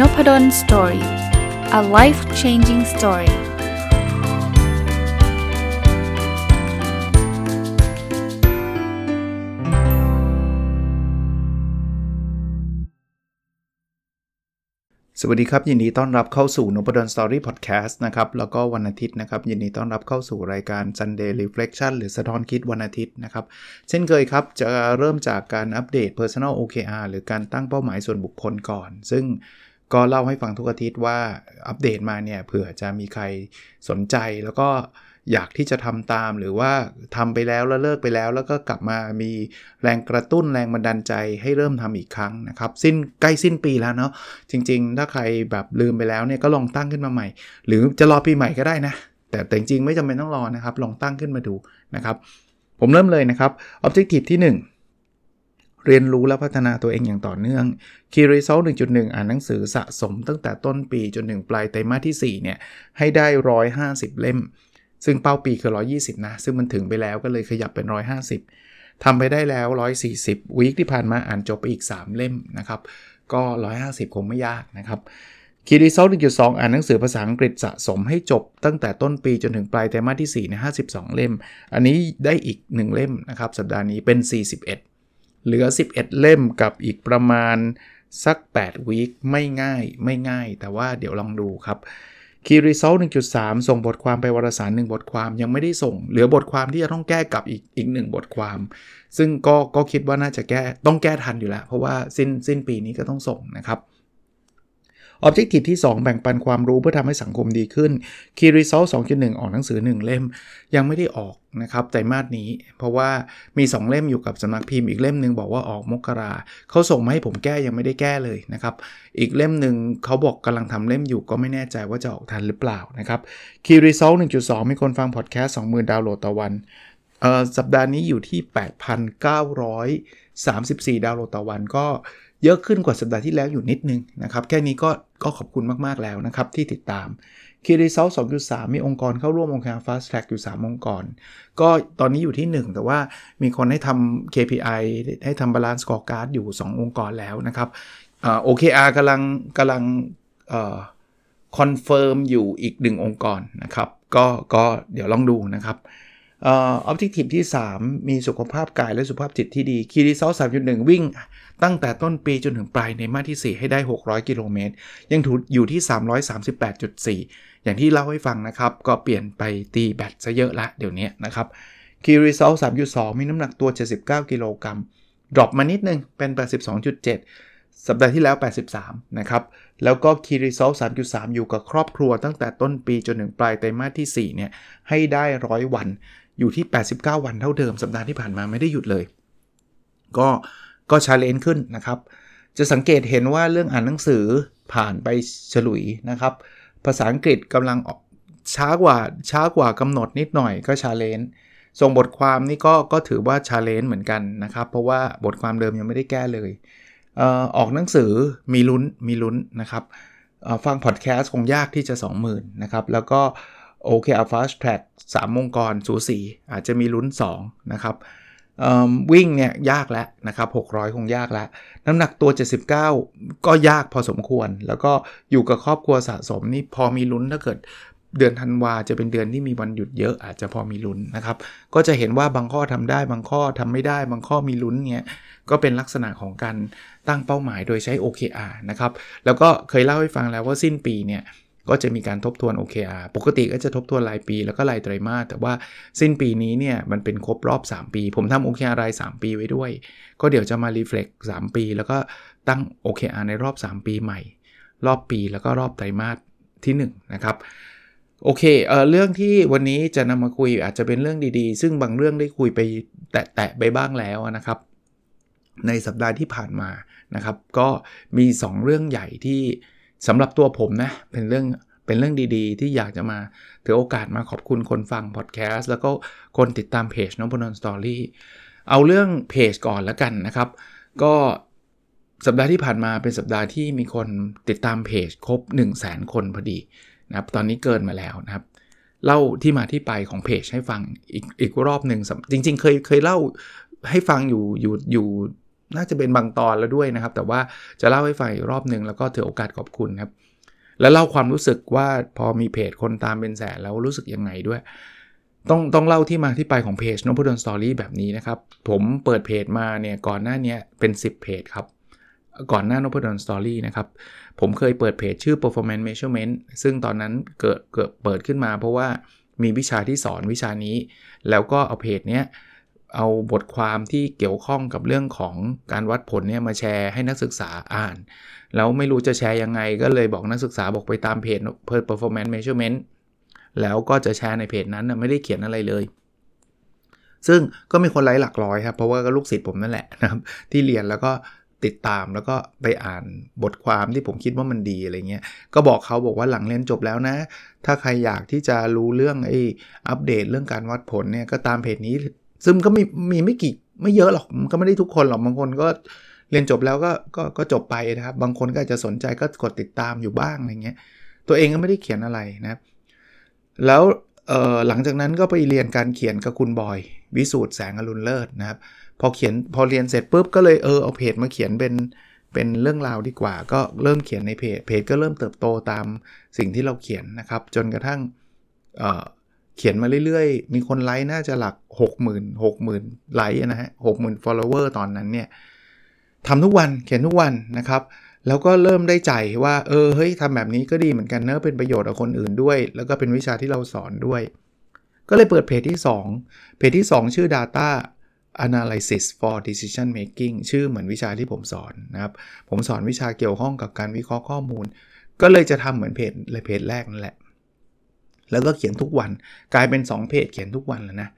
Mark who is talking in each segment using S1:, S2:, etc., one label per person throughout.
S1: Nopadol's Story a life changing story สวัสดีครับ ยินดีต้อนรับเข้าสู่นพดล story พอดแคสต์นะครับ แล้วก็วันอาทิตย์นะครับ ยินดีต้อนรับเข้าสู่รายการ Sunday Reflection หรือสะท้อนคิดวันอาทิตย์นะครับ เช่นเคยครับ จะเริ่มจากการอัปเดต Personal OKR หรือการตั้งเป้าหมายส่วนบุคคลก่อน ซึ่ง ก็เล่าให้ฟังทุกอาทิตย์ว่าอัปเดตมาเนี่ยเผื่อจะมีใครสนใจแล้วก็อยากที่จะทำตามหรือว่าทำไปแล้วแล้วเลิกไปแล้ว แล้วก็กลับมามีแรงกระตุ้นแรงบันดาลใจให้เริ่มทำอีกครั้งนะครับ สิ้นใกล้สิ้นปีแล้วเนาะจริง ๆ ถ้าใครแบบลืมไปแล้วเนี่ยก็ลองตั้งขึ้นมาใหม่ หรือจะรอปีใหม่ก็ได้นะ แต่แต่จริงๆไม่จำเป็นต้องรอนะครับ ลองตั้งขึ้นมาดูนะครับ ผมเริ่มเลยนะครับ Objective ที่ 1 เรียนรู้และพัฒนาตัวเองอย่างต่อเนื่อง Key Result 1.1 อ่านหนังสือสะสมตั้งแต่ต้นปีจนถึงปลายไตรมาสที่ 4 เนี่ย ให้ได้ 150 เล่ม ซึ่งเป้าปีคือ 120 นะ ซึ่งมันถึงไปแล้วก็เลยขยับเป็น 150ทำไปได้แล้ว 140 วีคที่ผ่านมาอ่านจบไปอีก 3 เล่มนะครับ ก็ 150 คงไม่ยากนะครับคีรีเซล1.2 อ่านหนังสือภาษาอังกฤษสะสมให้จบตั้งแต่ต้นปีจนถึงปลายไตรมาสที่4ใน52 เล่ม อันนี้ได้อีก 1 เล่มนะครับ สัปดาห์นี้เป็น 41 เหลือ 11 เล่มกับอีกประมาณสัก 8 วีคไม่ง่ายไม่ง่าย แต่ว่าเดี๋ยวลองดูครับคีรีโซล1.3 ส่งบทความไปวารสาร 1 บทความยังไม่ได้ส่ง เหลือบทความที่จะต้องแก้กับอีกอีกหนึ่งบทความ ซึ่งก็ก็คิดว่าน่าจะแก้ต้องแก้ทันอยู่แล้ว เพราะว่าสิ้นสิ้นปีนี้ก็ต้องส่งนะครับ Objective ที่ 2 แบ่งปันความรู้เพื่อทำให้สังคมดีขึ้น Key Result 2.1 ออกหนังสือ 1 เล่ม ยังไม่ได้ออกนะครับไตรมาสนี้ เพราะว่ามี 2 เล่มอยู่กับสำนักพิมพ์อีกเล่มหนึ่งบอกว่าออกมกราเขาส่งมาให้ผมแก้ยังไม่ได้แก้เลยนะครับอีกเล่มหนึ่งเขาบอกกำลังทำเล่มอยู่ก็ไม่แน่ใจว่าจะออกทันหรือเปล่านะครับ Key Result 1.2 มีคนฟังพอดแคสต์20,000 ดาวน์โหลดต่อวันสัปดาห์นี้อยู่ที่ 8,934 ดาวน์โหลดต่อวันก็ เยอะขึ้นกว่าสัปดาห์ที่แล้วอยู่นิดนึงนะครับ แค่นี้ก็ก็ขอบคุณมาก ๆ แล้วนะครับ ที่ติดตาม key result 2.3มีองค์กรเข้าร่วมองค์การ Fast Track อยู่ 3 องค์กร ก็ตอนนี้อยู่ที่ 1 แต่ว่ามีคนให้ทำ KPI ให้ทำ Balance Scorecard อยู่ 2 องค์กรแล้วนะครับอ OKR กำลังกำลังคอนเฟิร์มอยู่อีก1องค์กรนะครับ ก็ก็เดี๋ยวลองดูนะครับ objective ที่ 3 มีสุขภาพกายและสุขภาพจิตที่ดี key result 3.1วิ่ง ตั้งแต่ต้นปีจนถึงปลายในมาที่ 4 ให้ได้ 600 กิโลเมตร ยังถูอยู่ที่ 338.4 อย่างที่เล่าให้ฟังนะครับ ก็เปลี่ยนไปตีแบตซะเยอะละเดี๋ยวนี้นะครับ Key Result 3.2มีน้ำหนักตัว 79 กิโลกรัมดรอปมานิดนึงเป็น 82.7 สัปดาห์ที่แล้ว 83 นะครับ แล้วก็ Key Result 3.3 อยู่กับครอบครัวตั้งแต่ต้นปีจนถึงปลายไตรมาสที่ 4 เนี่ย ให้ได้ 100 วัน อยู่ที่ 89 วันเท่าเดิมสัปดาห์ที่ผ่านมาไม่ได้หยุดเลย ก็ก็ challenge ขึ้นนะครับ จะสังเกตเห็นว่าเรื่องอ่านหนังสือผ่านไปฉลุยนะครับ ภาษาอังกฤษกำลังช้ากว่าช้ากว่ากำหนดนิดหน่อยก็ challenge ส่งบทความนี่ก็ก็ถือว่า challenge เหมือนกันนะครับ เพราะว่าบทความเดิมยังไม่ได้แก้เลยเออออกหนังสือมีลุ้นมีลุ้นนะครับฟังพอดแคสต์คงยากที่จะ 20,000นะครับแล้วก็ โอเคอาฟาสแทร็กสามองค์กรสูสีอาจจะมีลุ้น 2 นะครับวิ่งเนี่ยยากแล้วนะครับ 600 คงยากแล้ว น้ำหนักตัว 79 ก็ยากพอสมควร แล้วก็อยู่กับครอบครัวสะสมนี่พอมีลุ้นถ้าเกิดเดือนธันวาจะเป็นเดือนที่มีวันหยุดเยอะอาจจะพอมีลุ้นนะครับ ก็จะเห็นว่าบางข้อทำได้บางข้อทำไม่ได้บางข้อมีลุ้นเนี่ยก็เป็นลักษณะของการตั้งเป้าหมายโดยใช้ OKR นะครับ แล้วก็เคยเล่าให้ฟังแล้วว่าสิ้นปีเนี่ย ก็จะมีการทบทวน OKR ปกติก็จะทบทวนรายปี แล้วก็รายไตรมาสแต่ว่าสิ้นปีนี้เนี่ยมันเป็นครบรอบ 3 ปี ผมทำ OKR ราย 3 ปีไว้ด้วย ก็เดี๋ยวจะมารีเฟล็ก3ปี แล้วก็ตั้ง OKR ในรอบ 3 ปีใหม่ รอบปีแล้วก็รอบไตรมาสที่1นะครับโอเคเออเรื่องที่วันนี้จะนำมาคุยอาจจะเป็นเรื่องดีๆ ซึ่งบางเรื่องได้คุยไปแตะๆไปบ้างแล้วนะครับ ในสัปดาห์ที่ผ่านมานะครับ ก็มี 2 เรื่องใหญ่ที่ สำหรับตัวผมนะเป็นเรื่องเป็นเรื่องดีๆ ที่อยากจะมาถือโอกาสมาขอบคุณคนฟังพอดแคสต์แล้วก็คนติดตามเพจน้องพนนสตอรี่เอาเรื่องเพจก่อนแล้วกันนะครับ ก็สัปดาห์ที่ผ่านมาเป็นสัปดาห์ที่มีคนติดตามเพจครบ 1 0 0 0 0แสนคนพอดีนะครับตอนนี้เกินมาแล้วนะครับ เล่าที่มาที่ไปของเพจให้ฟังอีกอีกรอบหนึ่งจริง ๆ เคยเคยเล่าให้ฟังอยู่อยู่อยู่ น่าจะเป็นบางตอนแล้วด้วยนะครับ แต่ว่าจะเล่าให้ฟังอีกรอบหนึ่งแล้วก็ถือโอกาสขอบคุณครับ แล้วเล่าความรู้สึกว่าพอมีเพจคนตามเป็นแสนแล้วรู้สึกยังไงด้วย ต้องต้องเล่าที่มาที่ไปของเพจนพดลสตอรี่แบบนี้นะครับ ผมเปิดเพจมาเนี่ยก่อนหน้านี้เป็น 10 เพจครับก่อนหน้านพดลสตอรี่นะครับ ผมเคยเปิดเพจชื่อ performance measurement ซึ่งตอนนั้นเกิดเกิดเปิดขึ้นมาเพราะว่ามีวิชาที่สอนวิชานี้ แล้วก็เอาเพจเนี้ย เอาบทความที่เกี่ยวข้องกับเรื่องของการวัดผลเนี่ยมาแชร์ให้นักศึกษาอ่าน แล้วไม่รู้จะแชร์ยังไง ก็เลยบอกนักศึกษาบอกไปตามเพจ performance measurement แล้วก็จะแชร์ในเพจนั้นไม่ได้เขียนอะไรเลย ซึ่งก็มีคนไลค์หลักร้อยครับ เพราะว่าก็ลูกศิษย์ผมนั่นแหละนะครับ ที่เรียนแล้วก็ติดตามแล้วก็ไปอ่านบทความที่ผมคิดว่ามันดีอะไรเงี้ย ก็บอกเขาบอกว่าหลังเรียนจบแล้วนะ ถ้าใครอยากที่จะรู้เรื่องไอ้อัปเดตเรื่องการวัดผลเนี่ยก็ตามเพจนี้ ซึ่งก็มีมีไม่กี่ไม่เยอะหรอกมันก็ไม่ได้ทุกคนหรอกบางคนก็เรียนจบแล้วก็ก็ก็จบไปนะครับ บางคนก็อาจจะสนใจก็กดติดตามอยู่บ้างอะไรเงี้ยตัวเองก็ไม่ได้เขียนอะไรนะแล้วหลังจากนั้นก็ไปเรียนการเขียนกับคุณบอย วิสูตรแสงอรุณเลิศนะครับ พอเขียนพอเรียนเสร็จปุ๊บก็เลยเออเอาเพจมาเขียนเป็นเป็นเรื่องราวดีกว่า ก็เริ่มเขียนในเพจเพจก็เริ่มเติบโตตามสิ่งที่เราเขียนนะครับ จนกระทั่ง เขียนมาเรื่อยๆ มีคนไลค์น่าจะหลัก 60,000 60,000 ไลค์นะฮะ60,000 follower ตอนนั้นเนี่ยทำทุกวันเขียนทุกวันนะครับ แล้วก็เริ่มได้ใจว่าเออเฮ้ยทำแบบนี้ก็ดีเหมือนกันเนอะเป็นประโยชน์กับคนอื่นด้วย แล้วก็เป็นวิชาที่เราสอนด้วย ก็เลยเปิดเพจที่ 2 เพจที่ 2 ชื่อ data analysis for decision making ชื่อเหมือนวิชาที่ผมสอนนะครับ ผมสอนวิชาเกี่ยวข้องกับการวิเคราะห์ข้อมูล ก็เลยจะทำเหมือนเพจเลยเพจแรกนั่นแหละ แล้วก็เขียนทุกวัน กลายเป็น 2 เพจเขียนทุกวันแล้วนะ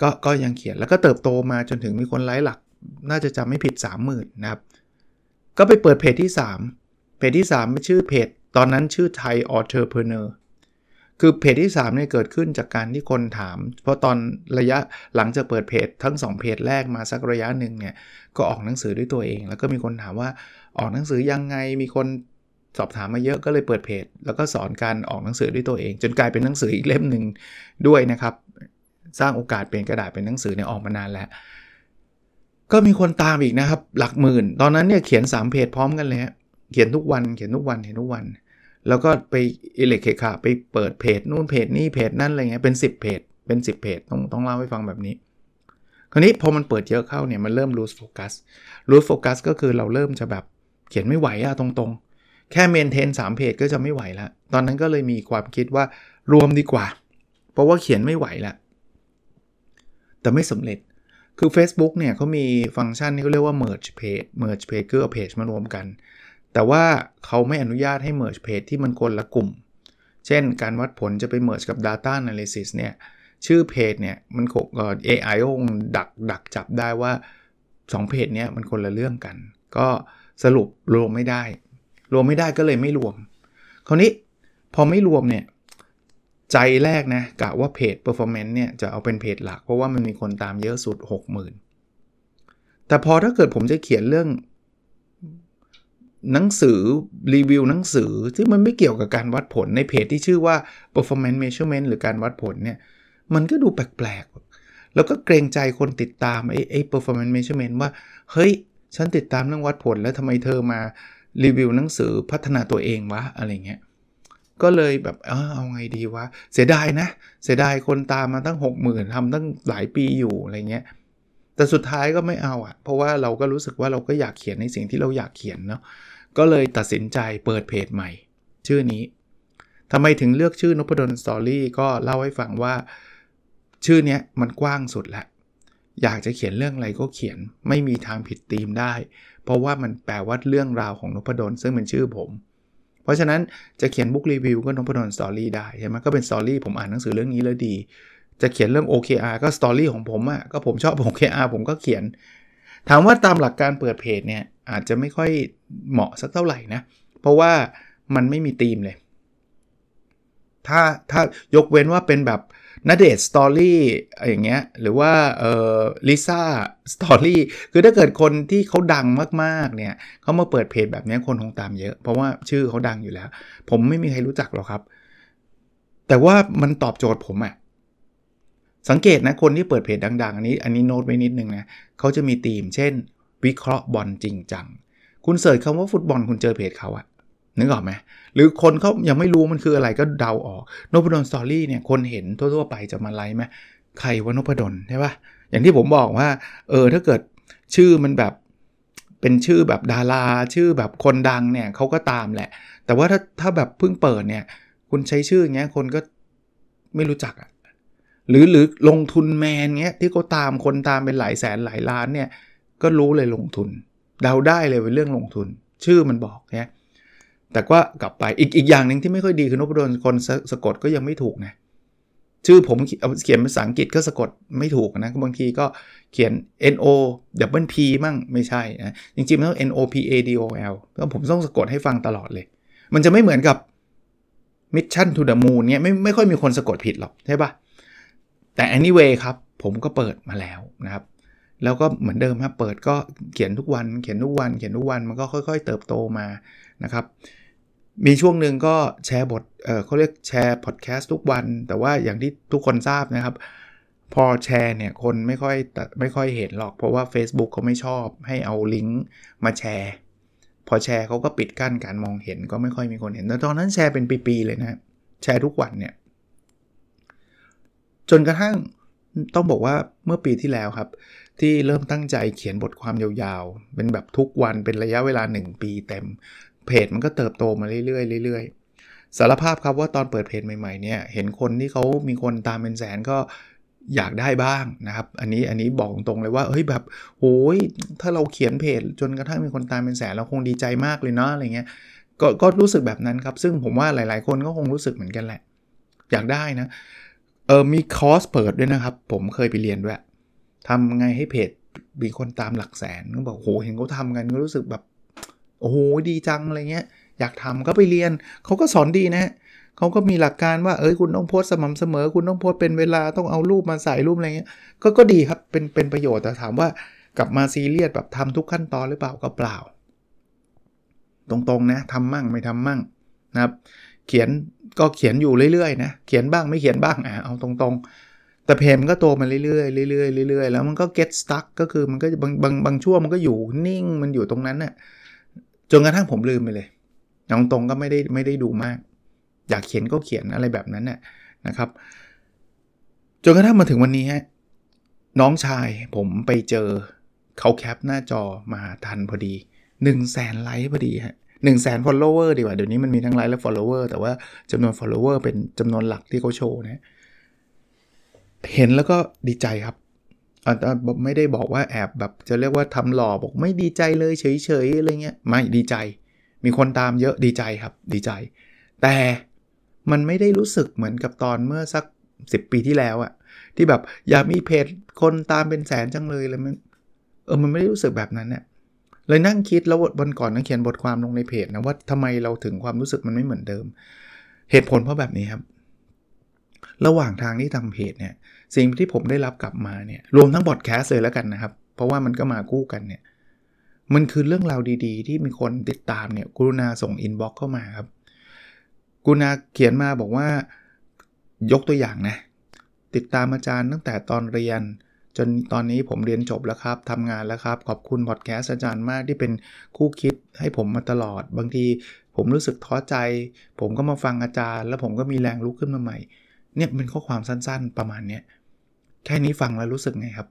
S1: ก็ก็ยังเขียนแล้วก็เติบโตมาจนถึงมีคนไลค์หลัก น่าจะจำไม่ผิด 30,000นะครับ ก็ไปเปิดเพจที่ 3 เพจที่3ชื่อเพจ ตอนนั้นชื่อ Thai Entrepreneur คือเพจที่3เนี่ยเกิดขึ้นจากการที่คนถาม เพราะตอนระยะหลังจากเปิดเพจทั้ง 2 เพจแรกมาสักระยะหนึ่งเนี่ยก็ออกหนังสือด้วยตัวเอง แล้วก็มีคนถามว่าออกหนังสือยังไงมีคน สอบถามมาเยอะก็เลยเปิดเพจ แล้วก็สอนการออกหนังสือด้วยตัวเอง จนกลายเป็นหนังสืออีกเล่มหนึ่งด้วยนะครับ สร้างโอกาสเป็นกระดาษเป็นหนังสือเนี่ยออกมานานแล้ว ก็มีคนตามอีกนะครับ หลักหมื่น ตอนนั้นเนี่ยเขียน 3 เพจพร้อมกันเลยเขียนทุกวันเขียนทุกวันเขียนทุกวัน แล้วก็ไปอิเล็กเคขาไปเปิดเพจนู่นเพจนี่เพจนั่นอะไรเงี้ยเป็น 10 เพจ เป็น 10 เพจต้องต้องเล่าให้ฟังแบบนี้คราวนี้พอมันเปิดเยอะเข้าเนี่ยมันเริ่ม lose focus lose focus ก็คือเราเริ่มจะแบบเขียนไม่ไหวอะตรงๆ แค่เมนเทนสามเพจก็จะไม่ไหวแล้วตอนนั้นก็เลยมีความคิดว่ารวมดีกว่า เพราะว่าเขียนไม่ไหวแล้วแต่ไม่สำเร็จคือ Facebook เนี่ยเขามีฟังก์ชันที่เขาเรียกว่า merge page merge page คือเอาเพจมารวมกัน แต่ว่าเขาไม่อนุญาตให้ merge page ที่มันคนละกลุ่ม เช่นการวัดผลจะไป merge กับ data analysis เนี่ยชื่อเพจเนี่ยมันคง AI คงดักดักจับได้ว่า 2 เพจเนี้ยมันคนละเรื่องกัน ก็สรุปรวมไม่ได้ รวมไม่ได้ก็เลยไม่รวม คราวนี้พอไม่รวมเนี่ยใจแรกนะกะว่าเพจ performance เนี่ยจะเอาเป็นเพจหลัก เพราะว่ามันมีคนตามเยอะสุด 60,000 แต่พอถ้าเกิดผมจะเขียนเรื่องหนังสือรีวิวหนังสือที่มันไม่เกี่ยวกับการวัดผลในเพจที่ชื่อว่า performance measurement หรือการวัดผลเนี่ยมันก็ดูแปลกๆ แล้วก็เกรงใจคนติดตามไอ้ไอ้ performance measurement ว่า เฮ้ย ฉันติดตามเรื่องวัดผลแล้วทำไมเธอมา รีวิวหนังสือพัฒนาตัวเองวะอะไรเงี้ยก็เลยแบบเออเอาไงดีวะ เสียดายนะ เสียดายคนตามมาตั้ง 60,000ทำตั้งหลายปีอยู่อะไรเงี้ยแต่สุดท้ายก็ไม่เอาอะ่ะ เพราะว่าเราก็รู้สึกว่าเราก็อยากเขียนในสิ่งที่เราอยากเขียนเนาะก็เลยตัดสินใจเปิดเพจใหม่ ชื่อนี้ทำไมถึงเลือกชื่อนพดลสตอรี่ก็เล่าให้ฟังว่า ชื่อนี้มันกว้างสุดแหละอยากจะเขียนเรื่องอะไรก็เขียนไม่มีทางผิดธีมได้ เพราะว่ามันแปลว่าเรื่องราวของนพดลซึ่งเป็นชื่อผม เพราะฉะนั้นจะเขียน book review ก็นพดล story ได้ใช่ไหมก็เป็น story ผมอ่านหนังสือเรื่องนี้แล้วดี จะเขียนเรื่อง OKR ก็ story ของผมอะก็ผมชอบ OKR ผมก็เขียน ถามว่าตามหลักการเปิดเพจเนี่ยอาจจะไม่ค่อยเหมาะสักเท่าไหร่นะเพราะว่ามันไม่มีธีมเลย ถ้าถ้ายกเว้นว่าเป็นแบบ ณเดชน์ story อย่างเงี้ยหรือว่าเออลิซ่า story คือถ้าเกิดคนที่เขาดังมากๆเนี่ยเขามาเปิดเพจแบบนี้คนคงตามเยอะ เพราะว่าชื่อเขาดังอยู่แล้ว ผมไม่มีใครรู้จักหรอกครับ แต่ว่ามันตอบโจทย์ผมอะสังเกตนะคนที่เปิดเพจดังๆ อันนี้อันนี้โน้ตไว้นิดนึงนะเขาจะมีธีม เช่น วิเคราะห์บอลจริงจัง คุณเสิร์ชคำว่าฟุตบอลคุณเจอเพจเขาอะ นึกออกไหมหรือคนเขายังไม่รู้มันคืออะไรก็เดาออกโนพดลสตอรี่เนี่ยคนเห็นทั่วๆไปจะมาไลค์ไหมใครว่านพดลใช่ปะอย่างที่ผมบอกว่าเออถ้าเกิดชื่อมันแบบเป็นชื่อแบบดารา ชื่อแบบคนดังเนี่ยเขาก็ตามแหละ แต่ว่าถ้าถ้าแบบเพิ่งเปิดเนี่ย คุณใช้ชื่ออย่างเงี้ยคนก็ไม่รู้จักอะหรือหรือลงทุนแมนเงี้ยที่เขาตามคนตามเป็นหลายแสนหลายล้านเนี่ยก็รู้เลยลงทุน เดาได้เลยเป็นเรื่องลงทุน ชื่อมันบอกเนี่ย แต่ก็กลับไปอีกอีกอย่างหนึ่งที่ไม่ค่อยดีคือนพดลคนสสะกดก็ยังไม่ถูกนะชื่อผมเขียนภาษาอังกฤษก็สะกดไม่ถูกนะบางทีก็เขียน n o w p มั่งไม่ใช่นะจริงๆมันต้อง n o p a d o l ก็ผมต้องสะกดให้ฟังตลอดเลย มันจะไม่เหมือนกับ Mission to the Moon เนี่ยไม่ไม่ค่อยมีคนสะกดผิดหรอกใช่ปะแต่ anyway ครับผมก็เปิดมาแล้วนะครับ แล้วก็เหมือนเดิมครับเปิดก็เขียนทุกวัน เขียนทุกวัน เขียนทุกวันมันก็ค่อย ๆ เติบโตมานะครับ มีช่วงหนึ่งก็แชร์บทเเขาเรียกแชร์พอดแคสต์ทุกวัน แต่ว่าอย่างที่ทุกคนทราบนะครับ พอแชร์เนี่ยคนไม่ค่อยไม่ค่อยเห็นหรอก เพราะว่า Facebook เขาไม่ชอบให้เอาลิงก์มาแชร์ พอแชร์เขาก็ปิดกั้นการมองเห็นก็ไม่ค่อยมีคนเห็นแต่ตอนนั้นแชร์เป็นปีๆเลยนะแชร์ทุกวันเนี่ย จนกระทั่งต้องบอกว่าเมื่อปีที่แล้วครับ ที่เริ่มตั้งใจเขียนบทความยาวๆ เป็นแบบทุกวันเป็นระยะเวลา 1 ปีเต็ม เพจมันก็เติบโตมาเรื่อยๆเรื่อยๆสารภาพครับว่าตอนเปิดเพจใหม่ๆเนี่ยเห็นคนที่เขามีคนตามเป็นแสนก็อยากได้บ้างนะครับ อันนี้อันนี้บอกตรงเลยว่าเฮ้ยแบบโอ้ยถ้าเราเขียนเพจจนกระทั่งมีคนตามเป็นแสนเราคงดีใจมากเลยเนาะอะไรเงี้ยก็ก็รู้สึกแบบนั้นครับ ซึ่งผมว่าหลายๆ คนก็คงรู้สึกเหมือนกันแหละ อยากได้นะเออมีคอร์สเปิดด้วยนะครับ ผมเคยไปเรียนด้วยทำไงให้เพจมีคนตามหลักแสนก็บอกโหเห็นเขาทำกันก็รู้สึกแบบ โอ้โหดีจังอะไรเงี้ยอยากทำก็ไปเรียนเขาก็สอนดีนะเขาก็มีหลักการว่าเอ้ยคุณต้องโพสสม่ำเสมอ คุณต้องโพสเป็นเวลาต้องเอารูปมาใส่รูปอะไรเงี้ยก็ก็ดีครับเป็นเป็นประโยชน์แต่ถามว่ากลับมาซีเรียสแบบทำทุกขั้นตอนหรือเปล่าก็เปล่า ตรงๆนะทำมั่งไม่ทำมั่งนะครับ เขียนก็เขียนอยู่เรื่อยๆนะเขียนบ้างไม่เขียนบ้างอะเอาตรงๆ แต่เพจมันก็โตมาเรื่อยๆเรื่อยๆเรื่อยๆแล้วมันก็ get stuck ก็คือมันก็บางบางบางช่วงมันก็อยู่นิ่งมันอยู่ตรงนั้นน่ะ จนกระทั่งผมลืมไปเลยน้องตรงก็ไม่ได้ไม่ได้ดูมาก อยากเขียนก็เขียนอะไรแบบนั้นน่ะนะครับ จนกระทั่งมาถึงวันนี้ฮะน้องชายผมไปเจอเขาแคปหน้าจอมาทันพอดี1 0 0 0 0แสนไลค์พอดีฮะหนึ่งแสน follower ดีกว่าเดี๋ยวนี้มันมีทั้งไลค์และ follower แต่ว่าจำนวน follower เป็นจำนวนหลักที่เขาโชว์นะเห็นแล้วก็ดีใจครับ ไม่ได้บอกว่าแอบแบบจะเรียกว่าทำหล่อบอกไม่ดีใจเลยเฉยๆอะไรเงี้ยไม่ดีใจ มีคนตามเยอะดีใจครับดีใจ แต่มันไม่ได้รู้สึกเหมือนกับตอนเมื่อสัก 10 ปีที่แล้วอะที่แบบอยากมีเพจคนตามเป็นแสนจังเลยเลยมันเออมันไม่ได้รู้สึกแบบนั้นเนี่ยเลยนั่งคิดแล้ววันก่อนนักเขียนบทความลงในเพจนะว่าทำไมเราถึงความรู้สึกมันไม่เหมือนเดิม เหตุผลเพราะแบบนี้ครับ ระหว่างทางที่ทำเพจเนี่ย สิ่งที่ผมได้รับกลับมาเนี่ยรวมทั้งพอดแคสต์เลยแล้วกันนะครับ เพราะว่ามันก็มาคู่กันเนี่ยมันคือเรื่องราวดีๆ ที่มีคนติดตามเนี่ยกรุณาส่ง inbox เข้ามาครับกรุณาเขียนมาบอกว่ายกตัวอย่างนะติดตามอาจารย์ตั้งแต่ตอนเรียน จนตอนนี้ผมเรียนจบแล้วครับทำงานแล้วครับ ขอบคุณพอดแคสต์อาจารย์มากที่เป็นคู่คิดให้ผมมาตลอด บางทีผมรู้สึกท้อใจ ผมก็มาฟังอาจารย์ แล้วผมก็มีแรงลุกขึ้นมาใหม่ เนี่ยเป็นข้อความสั้นๆ ประมาณเนี้ยแค่นี้ฟังแล้วรู้สึกไงครับ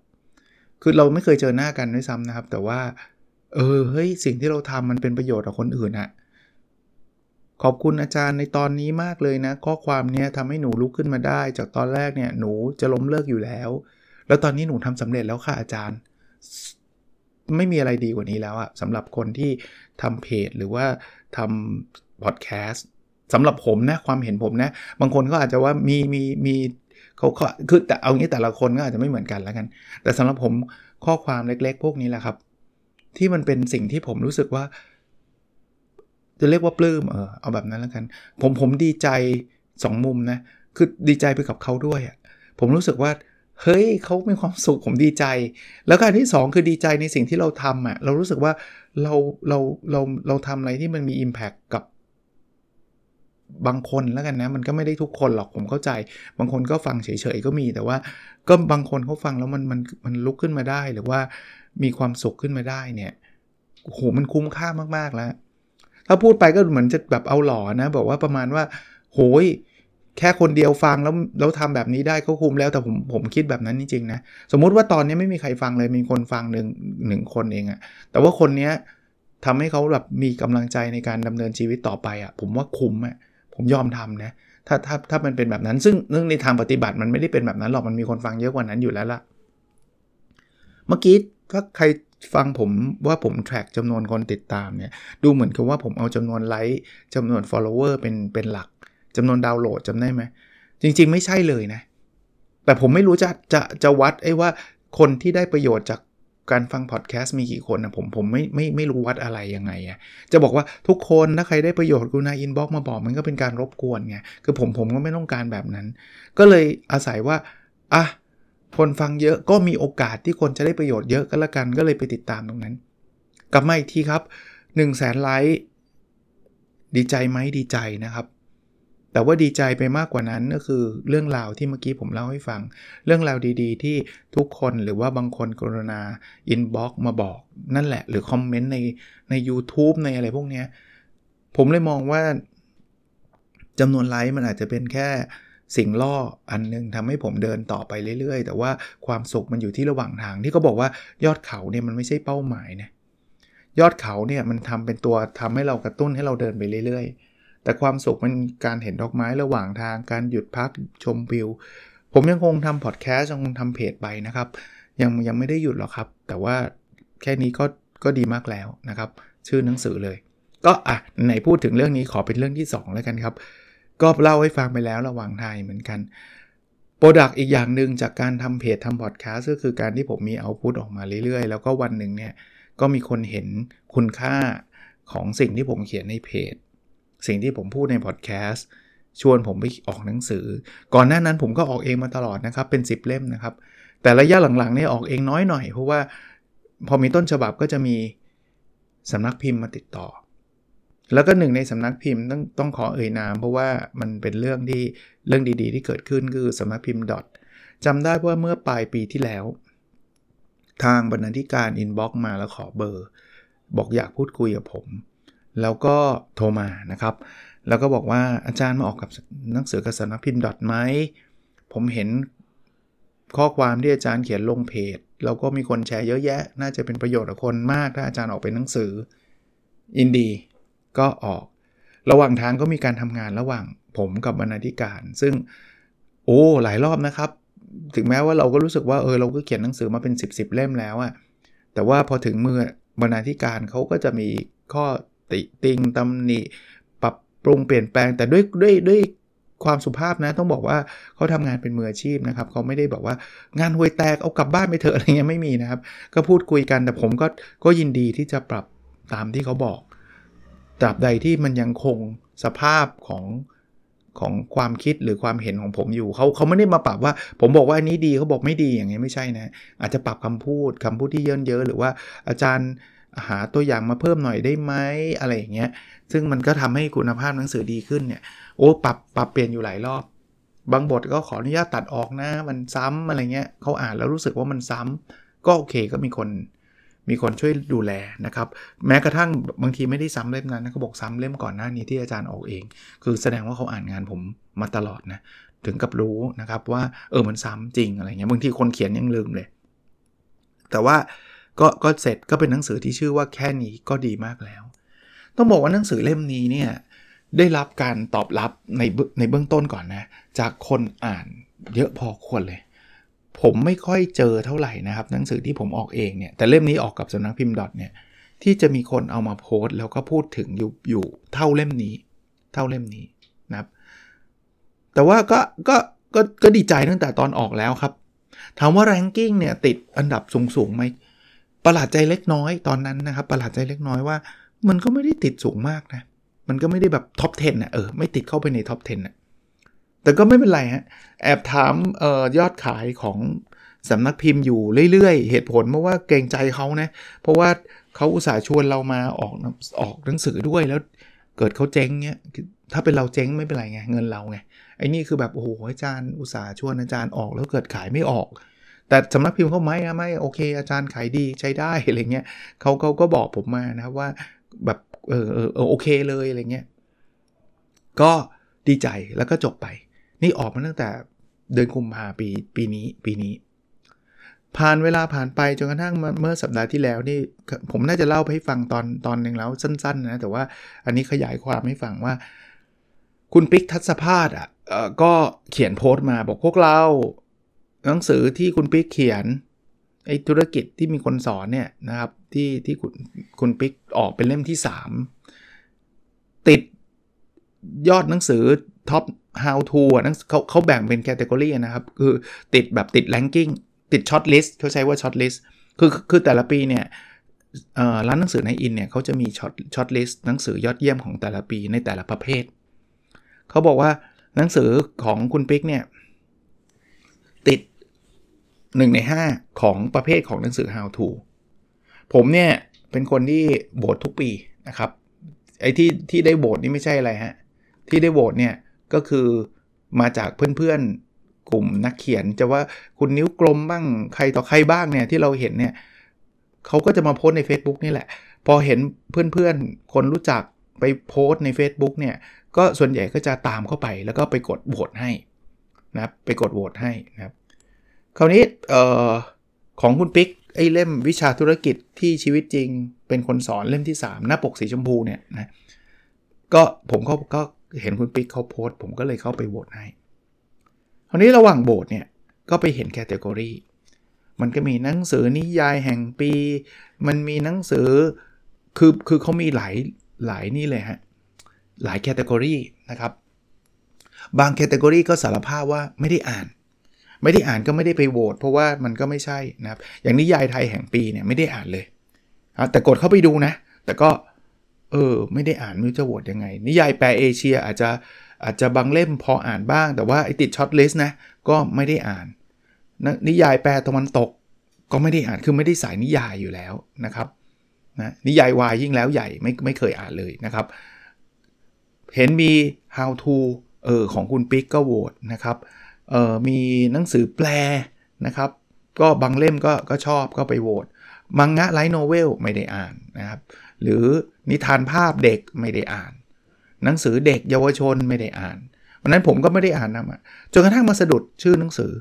S1: คือเราไม่เคยเจอหน้ากันด้วยซ้ำนะครับ แต่ว่า เออเฮ้ยสิ่งที่เราทำมันเป็นประโยชน์กับคนอื่นอะขอบคุณอาจารย์ในตอนนี้มากเลยนะ ข้อความนี้ทำให้หนูลุกขึ้นมาได้ จากตอนแรกเนี่ยหนูจะล้มเลิกอยู่แล้ว แล้วตอนนี้หนูทำสำเร็จแล้วค่ะอาจารย์ ไม่มีอะไรดีกว่านี้แล้วอะสำหรับคนที่ทำเพจหรือว่าทำพอดแคสต์ สำหรับผมนะความเห็นผมนะ บางคนก็อาจจะว่ามีมีมีเขาคือแต่เอางี้แต่ละคนก็อาจจะไม่เหมือนกันแล้วกัน แต่สำหรับผมข้อความเล็ก ๆ พวกนี้แหละครับ ที่มันเป็นสิ่งที่ผมรู้สึกว่า จะเรียกว่าปลื้มเออเอาแบบนั้นแล้วกัน ผมผมดีใจ 2 มุมนะ คือดีใจไปกับเขาด้วยอะ่ะผมรู้สึกว่าเฮ้ยเขามีความสุขผมดีใจ แล้วการที่ 2 คือดีใจในสิ่งที่เราทำอะ่ะเรารู้สึกว่าเราเราเราเราทำอะไรที่มันมี Impact กับ บางคนแล้วกันนะ มันก็ไม่ได้ทุกคนหรอกผมเข้าใจ บางคนก็ฟังเฉยๆก็มีแต่ว่าก็บางคนเขาฟังแล้วมันมันมันลุกขึ้นมาได้หรือว่ามีความสุขขึ้นมาได้เนี่ยโหมันคุ้มค่ามากๆแล้ว ถ้าพูดไปก็เหมือนจะแบบเอาหล่อนะบอกว่าประมาณว่า โหยแค่คนเดียวฟังแล้วแล้วทำแบบนี้ได้ก็คุ้มแล้วแต่ผมผมคิดแบบนั้นจริงๆนะสมมุติว่าตอนนี้ไม่มีใครฟังเลยมีคนฟังหนึ่งหนึ่งคนเองอะแต่ว่าคนเนี้ยทำให้เขาแบบมีกำลังใจในการดำเนินชีวิตต่อไปอะผมว่าคุ้มอะ ผมยอมทำนะถ้าถ้าถ้ามันเป็นแบบนั้น ซึ่งเรื่องในทางปฏิบัติมันไม่ได้เป็นแบบนั้นหรอกมันมีคนฟังเยอะกว่านั้นอยู่แล้วล่ะ เมื่อกี้ถ้าใครฟังผมว่าผม track จำนวนคนติดตามเนี่ยดูเหมือนกับว่าผมเอาจำนวนไลค์จำนวน follower เป็นเป็นหลักจำนวนดาวน์โหลดจำได้ไหม จริง ๆ ไม่ใช่เลยนะ แต่ผมไม่รู้จะจะจะวัดไอ้ว่าคนที่ได้ประโยชน์จาก การฟังพอดแคสต์มีกี่คนนะผมผมไม่ไม่ไม่รู้วัดอะไรยังไงอะจะบอกว่าทุกคนถ้าใครได้ประโยชน์กูนาอินบ็อกมาบอกมันก็เป็นการรบกวนไงคือผมผมก็ไม่ต้องการแบบนั้น ก็เลยอาศัยว่าอะคนฟังเยอะก็มีโอกาสที่คนจะได้ประโยชน์เยอะก็แล้วกันก็เลยไปติดตามตรงนั้น กลับมาอีกทีครับหนึ่งแสนไลค์ดีใจไหมดีใจนะครับ แต่ว่าดีใจไปมากกว่านั้นก็คือเรื่องราวที่เมื่อกี้ผมเล่าให้ฟัง เรื่องราวดีๆ ที่ทุกคนหรือว่าบางคนกรุณา inbox มาบอกนั่นแหละ หรือคอมเมนต์ในใน u t u b e ในอะไรพวกนี้ผมเลยมองว่าจำนวนไลค์มันอาจจะเป็นแค่สิ่งล่ออันนึงทำให้ผมเดินต่อไปเรื่อยๆ แต่ว่าความสุขมันอยู่ที่ระหว่างทาง ที่เขาบอกว่ายอดเขาเนี่ยมันไม่ใช่เป้าหมายนะยอดเขาเนี่ยมันทำเป็นตัวทำให้เรากระตุ้นให้เราเดินไปเรื่อยๆ แต่ความสุขมันการเห็นดอกไม้ระหว่างทางการหยุดพักชมวิว ผมยังคงทำพอดแคสต์ยังคงทำเพจไปนะครับ ยังยังไม่ได้หยุดหรอกครับ แต่ว่าแค่นี้ก็ก็ดีมากแล้วนะครับ ชื่อหนังสือเลย ก็อะไหนพูดถึงเรื่องนี้ขอเป็นเรื่องที่ 2 แล้วกันครับ ก็เล่าให้ฟังไปแล้วระหว่างทายเหมือนกันproduct อีกอย่างหนึ่งจากการทำเพจทำพอดแคสต์ก็คือการที่ผมมี output ออกมาเรื่อยๆ แล้วก็วันหนึ่งเนี่ยก็มีคนเห็นคุณค่าของสิ่งที่ผมเขียนในเพจ สิ่งที่ผมพูดในพอดแคสต์ชวนผมไปออกหนังสือ ก่อนหน้านั้นผมก็ออกเองมาตลอดนะครับ เป็น 10 เล่มนะครับ แต่ระยะหลังๆเนี่ยออกเองน้อยหน่อย เพราะว่าพอมีต้นฉบับก็จะมีสำนักพิมพ์มาติดต่อ แล้วก็หนึ่งในสำนักพิมพ์ต้องต้องขอเอ่ยนาม เพราะว่ามันเป็นเรื่องที่เรื่องดีๆ ที่เกิดขึ้นคือสำนักพิมพ์ดอทจำได้ว่าเมื่อปลายปีที่แล้ว ทางบรรณาธิการ inbox มาแล้วขอเบอร์ บอกอยากพูดคุยกับผม แล้วก็โทรมานะครับ แล้วก็บอกว่าอาจารย์มาออกกับหนังสือกับสำนักพิมพ์ดอทไหมผมเห็นข้อความที่อาจารย์เขียนลงเพจ แล้วก็มีคนแชร์เยอะแยะ น่าจะเป็นประโยชน์กับคนมาก ถ้าอาจารย์ออกเป็นหนังสืออินดีก็ออก ระหว่างทางก็มีการทำงานระหว่างผมกับบรรณาธิการ ซึ่งโอ้หลายรอบนะครับ ถึงแม้ว่าเราก็รู้สึกว่าเออเราก็เขียนหนังสือมาเป็น 10บสเล่มแล้วอะแต่ว่าพอถึงมือบรรณาธิการเขาก็จะมีข้อ ติติงตำหนิปรับปรุงเปลี่ยนแปลงแต่ด้วยด้วยด้วยความสุภาพนะต้องบอกว่าเขาทำงานเป็นมืออาชีพนะครับเขาไม่ได้บอกว่างานห่วยแตกเอากลับบ้านไปเถอะอะไรเงี้ยไม่มีนะครับ ก็พูดคุยกันแต่ผมก็ก็ยินดีที่จะปรับตามที่เขาบอกตราบใดที่มันยังคงสภาพของของความคิดหรือความเห็นของผมอยู่เขาเขาไม่ได้มาปรับว่า ผมบอกว่าอันนี้ดีเขาบอกไม่ดีอย่างนี้ยไม่ใช่นะอาจจะปรับคำพูดคำพูดที่เยอะเยอะหรือว่าอาจารย์ หาตัวอย่างมาเพิ่มหน่อยได้ไหมอะไรอย่างเงี้ยซึ่งมันก็ทำให้คุณภาพหนังสือดีขึ้นเนี่ยโอ้ปรับปรับเปลี่ยนอยู่หลายรอบ บางบทก็ขออนุญาตตัดออกนะมันซ้ำอะไรเงี้ยเขาอ่านแล้วรู้สึกว่ามันซ้ำก็โอเคก็มีคนมีคนช่วยดูแลนะครับ แม้กระทั่งบางทีไม่ได้ซ้ำเล่มนั้นนะเขาบอกซ้ำเล่มก่อนหน้านี้ที่อาจารย์ออกเอง คือแสดงว่าเขาอ่านงานผมมาตลอดนะถึงกับรู้นะครับว่าเออมันซ้ำจริงอะไรเงี้ยบางทีคนเขียนยังลืมเลย แต่ว่า ก็ก็เสร็จก็เป็นหนังสือที่ชื่อว่าแค่นี้ก็ดีมากแล้ว ต้องบอกว่าหนังสือเล่มนี้เนี่ยได้รับการตอบรับในในเบื้องต้นก่อนนะ จากคนอ่านเยอะพอควรเลย ผมไม่ค่อยเจอเท่าไหร่นะครับ หนังสือที่ผมออกเองเนี่ยแต่เล่มนี้ออกกับสำนักพิมพ์ดอทเนี่ยที่จะมีคนเอามาโพสต์แล้วก็พูดถึงอยู่อยู่เท่าเล่มนี้ เท่าเล่มนี้นะครับ แต่ว่าก็ก็ก็ก็ดีใจตั้งแต่ตอนออกแล้วครับ ถามว่าแรงกิ้งเนี่ยติดอันดับสูงสูงไหม ประหลาดใจเล็กน้อยตอนนั้นนะครับ ประหลาดใจเล็กน้อยว่า มันก็ไม่ได้ติดสูงมากนะ มันก็ไม่ได้แบบท็อป 10นะเออไม่ติดเข้าไปในท็อป 10นะแต่ก็ไม่เป็นไรฮะแอบถามออยอดขายของสำนักพิมพ์อยู่เรื่อยๆ เหตุผลเพราะว่าเกรงใจเขานะ เพราะว่าเขาอุตส่าห์ชวนเรามาออกออกหนังสือด้วยแล้วเกิดเขาเจ๊งเนี้ยถ้าเป็นเราเจ๊งไม่เป็นไรไงเงินเราไงไอ้นี่คือแบบโอ้โหอาจารย์อุตส่าห์ชวนอาจารย์ออกแล้วเกิดขายไม่ออก แต่สำนักพิมพ์เขาไม่ไม่โอเค อาจารย์ขายดีใช้ได้อะไรเงี้ยเขาเขาก็บอกผมมานะว่าแบบเออเออโอเคเลยอะไรเงี้ยก็ดีใจแล้วก็จบไป นี่ออกมาตั้งแต่เดือนกุมภาปีปีนี้ปีนี้ ผ่านเวลาผ่านไปจนกระทั่งเมื่อสัปดาห์ที่แล้วนี่ผมน่าจะเล่าให้ฟังตอนตอนหนึ่งแล้วสั้น ๆ นะ แต่ว่าอันนี้ขยายความให้ฟังว่า คุณปิ๊กทัศภาสอะก็เขียนโพสต์มาบอกพวกเรา หนังสือที่คุณปิ๊กเขียนไอ้ธุรกิจที่มีคนสอนเนี่ยนะครับที่ที่คุณคุณปิ๊กออกเป็นเล่มที่ 3 ติดยอดหนังสือท็อป how to อะเขาเขาแบ่งเป็น category นะครับ คือติดแบบติด ranking ติด shortlist เขาใช้ว่า shortlist คือคือแต่ละปีเนี่ยร้านหนังสือนายอินทร์เนี่ยเขาจะมี short shortlist หนังสือยอดเยี่ยมของแต่ละปีในแต่ละประเภท เขาบอกว่าหนังสือของคุณปิ๊กเนี่ย ติด 1 ใน 5 ของประเภทของหนังสือ how to ผมเนี่ย เป็นคนที่โบสทุกปีนะครับ ไอ้ที่ที่ได้โบสนี่ไม่ใช่อะไรฮะ ที่ได้โบสเนี่ย ก็คือมาจากเพื่อนๆ กลุ่มนักเขียนจะว่าคุณนิ้วกลมบ้างใครต่อใครบ้างเนี่ยที่เราเห็นเนี่ยเขาก็จะมาโพสใน Facebook นี่แหละ พอเห็นเพื่อนๆ คนรู้จักไปโพสใน Facebook เนี่ย ก็ส่วนใหญ่ก็จะตามเข้าไปแล้วก็ไปกดโหวตให้นะครับไปกดโหวตให้นะครับ คราวนี้ออของคุณปิ๊กไอ้เล่มวิชาธุรกิจที่ชีวิตจริงเป็นคนสอนเล่มที่ 3 หน้าปกสีชมพูเนี่ยนะก็ผมก็ก็เห็นคุณปิ๊กเขาโพสต์ผมก็เลยเข้าไปโหวตให้คราวนี้ระหว่างโหวตเนี่ยก็ไปเห็นแคตตากรีมันก็มีหนังสือนิยายแห่งปี มันมีหนังสือคือคือเขามีหลายหลายนี่เลยฮะหลาย category นะครับ บาง category ก็สารภาพว่าไม่ได้อ่าน ไม่ได้อ่านก็ไม่ได้ไปโหวตเพราะว่ามันก็ไม่ใช่นะครับ อย่างนิยายไทยแห่งปีเนี่ยไม่ได้อ่านเลย แต่กดเข้าไปดูนะ แต่ก็เออไม่ได้อ่านไม่รู้จะโหวตยังไง นิยายแปลเอเชียอาจจะอาจจะบางเล่มพออ่านบ้าง แต่ว่าไอติด shortlist นะก็ไม่ได้อ่าน นิยายแปลตะวันตกก็ไม่ได้อ่านคือไม่ได้สายนิยายอยู่แล้วนะครับนะนิยายวายยิ่งแล้วใหญ่ไม่ไม่เคยอ่านเลยนะครับ เห็นมี how to เออของคุณปิ๊กก็โหวตนะครับ มีหนังสือแปลนะครับ ก็บางเล่มก็ก็ชอบก็ไปโหวตมังงะไลท์โนเวลไม่ได้อ่านนะครับ หรือนิทานภาพเด็กไม่ได้อ่าน หนังสือเด็กเยาวชนไม่ได้อ่านวันนั้นผมก็ไม่ได้อ่านนะจนกระทั่งมาสะดุดชื่อหนังสือ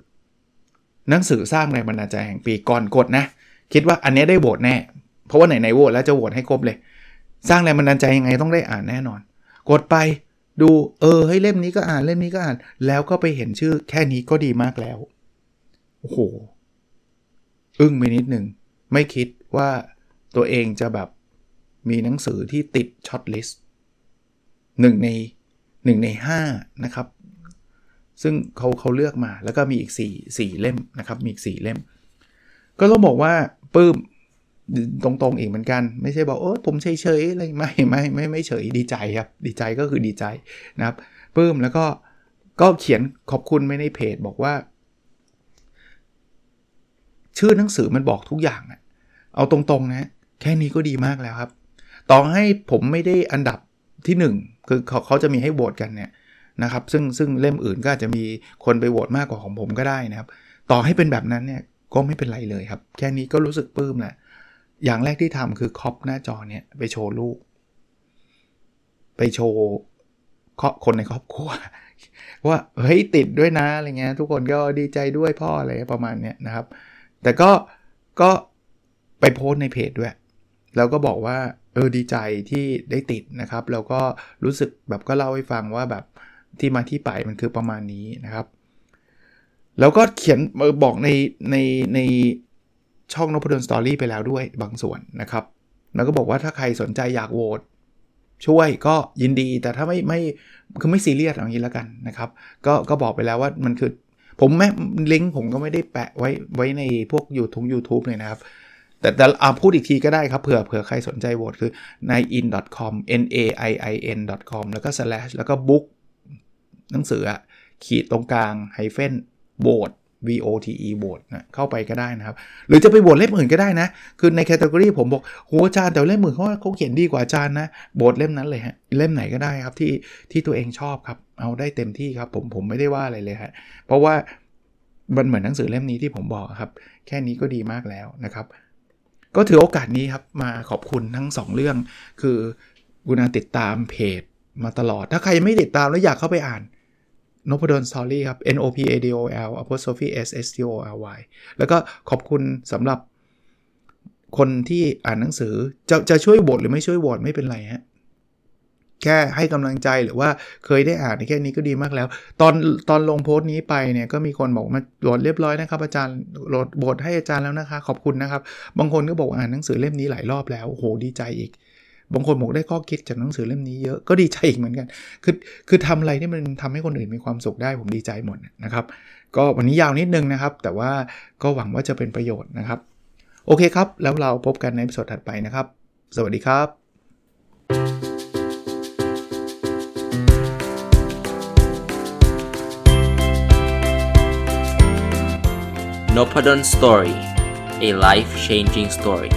S1: หนังสือสร้างแรงบันดาลใจแห่งปีก่อนกดนะ คิดว่าอันนี้ได้โหวตแน่ เพราะว่าไหนไหนโหวตแล้วจะโหวตให้ครบเลย สร้างแรงบันดาลใจยังไงต้องได้อ่านแน่นอน กดไป ดูเออให้เล่มนี้ก็อ่านเล่มนี้ก็อ่าน แล้วก็ไปเห็นชื่อแค่นี้ก็ดีมากแล้ว โอ้โห อึ้งไปนิดหนึ่ง ไม่คิดว่าตัวเองจะแบบมีหนังสือที่ติดช็อตลิสต์หนึ่งในหนึ่งใน5นะครับ ซึ่งเขาเขาเลือกมาแล้วก็มีอีก4 4เล่มนะครับ มีอีก4เล่ม ก็ต้องบอกว่าปื้ม ตรงๆอีกเหมือนกัน ไม่ใช่บอกเออผมเฉยๆอะไรไม่ไม่ไม่ไม่เฉยดีใจครับ ดีใจก็คือดีใจนะครับปื้มแล้วก็ก็เขียนขอบคุณไม่ในเพจบอกว่า ชื่อหนังสือมันบอกทุกอย่างอะเอาตรงๆนะ แค่นี้ก็ดีมากแล้วครับ ต่อให้ผมไม่ได้อันดับที่ 1 คือเขาเขาจะมีให้โหวตกันเนี่ยนะครับ ซึ่งซึ่งเล่มอื่นก็อาจจะมีคนไปโหวตมากกว่าของผมก็ได้นะครับ ต่อให้เป็นแบบนั้นเนี่ยก็ไม่เป็นไรเลยครับ แค่นี้ก็รู้สึกปลื้มแหละ อย่างแรกที่ทำคือคอปหน้าจอเนี่ยไปโชว์ลูก ไปโชว์คนในครอบครัวว่าเฮ้ยติดด้วยนะอะไรเงี้ยทุกคนก็ดีใจด้วยพ่ออะไรประมาณเนี้ยนะครับ แต่ก็ก็ไปโพสในเพจด้วย แล้วก็บอกว่าเออดีใจที่ได้ติดนะครับ แล้วก็รู้สึกแบบก็เล่าให้ฟังว่าแบบที่มาที่ไปมันคือประมาณนี้นะครับ แล้วก็เขียนบอกในในใน ช่องนพดลสตอรี่ไปแล้วด้วยบางส่วนนะครับ แล้วก็บอกว่าถ้าใครสนใจอยากโหวตช่วยก็ยินดีแต่ถ้าไม่ไม่คือไม่ซีเรียสอย่างนี้แล้วกันนะครับ ก็ก็บอกไปแล้วว่ามันคือ ผมแม่ลิงก์ผมก็ไม่ได้แปะไว้ไว้ในพวก YouTube YouTube เลยนะครับ แต่แต่อาพูดอีกทีก็ได้ครับเผื่อเผื่อใครสนใจโหวตคือ nain.com n a i i n.com แล้วก็ slash แล้วก็ book หนังสือขีดตรงกลางไฮเฟนโหวต VOTE โหวตนะเข้าไปก็ได้นะครับ หรือจะไปโหวตเล่มอื่นก็ได้นะ คือในแคตตากรีผมบอกหอาจารย์แต่เล่มอื่นเขาเขาเขียนดีกว่าอาจารย์นะโหวตเล่มนั้นเลยฮะเล่มไหนก็ได้ครับที่ที่ตัวเองชอบครับ เอาได้เต็มที่ครับ ผมผมไม่ได้ว่าอะไรเลยฮะเพราะว่ามันเหมือนหนังสือเล่มนี้ที่ผมบอกครับ แค่นี้ก็ดีมากแล้วนะครับ ก็ถือโอกาสนี้ครับมาขอบคุณทั้ง 2 เรื่อง คือกุณาติดตามเพจมาตลอด ถ้าใครไม่ติดตามแล้วอยากเข้าไปอ่าน n o p a d o n Story ครับ N O P A D O L apostrophe S S T O R Y แล้วก็ขอบคุณสำหรับคนที่อ่านหนังสือจะจะช่วยโหวตหรือไม่ช่วยโหวตไม่เป็นไรฮะแค่ให้กำลังใจหรือว่าเคยได้อ่านแค่นี้ก็ดีมากแล้ว ตอนตอนลงโพสต์นี้ไปเนี่ยก็มีคนบอกมาโหลดเรียบร้อยนะครับ อาจารย์โหลดบทให้อาจารย์แล้วนะคะ ขอบคุณนะครับ บางคนก็บอกอ่านหนังสือเล่มนี้หลายรอบแล้วโหดีใจอีก บางคนบอกได้ข้อคิดจากหนังสือเล่มนี้เยอะก็ดีใจอีกเหมือนกัน คือคือทำอะไรที่มันทำให้คนอื่นมีความสุขได้ผมดีใจหมดนะครับ ก็วันนี้ยาวนิดนึงนะครับ แต่ว่าก็หวังว่าจะเป็นประโยชน์นะครับ โอเคครับ แล้วเราพบกันในสดถัดไปนะครับ สวัสดีครับ
S2: n o p a d o n Story a life changing story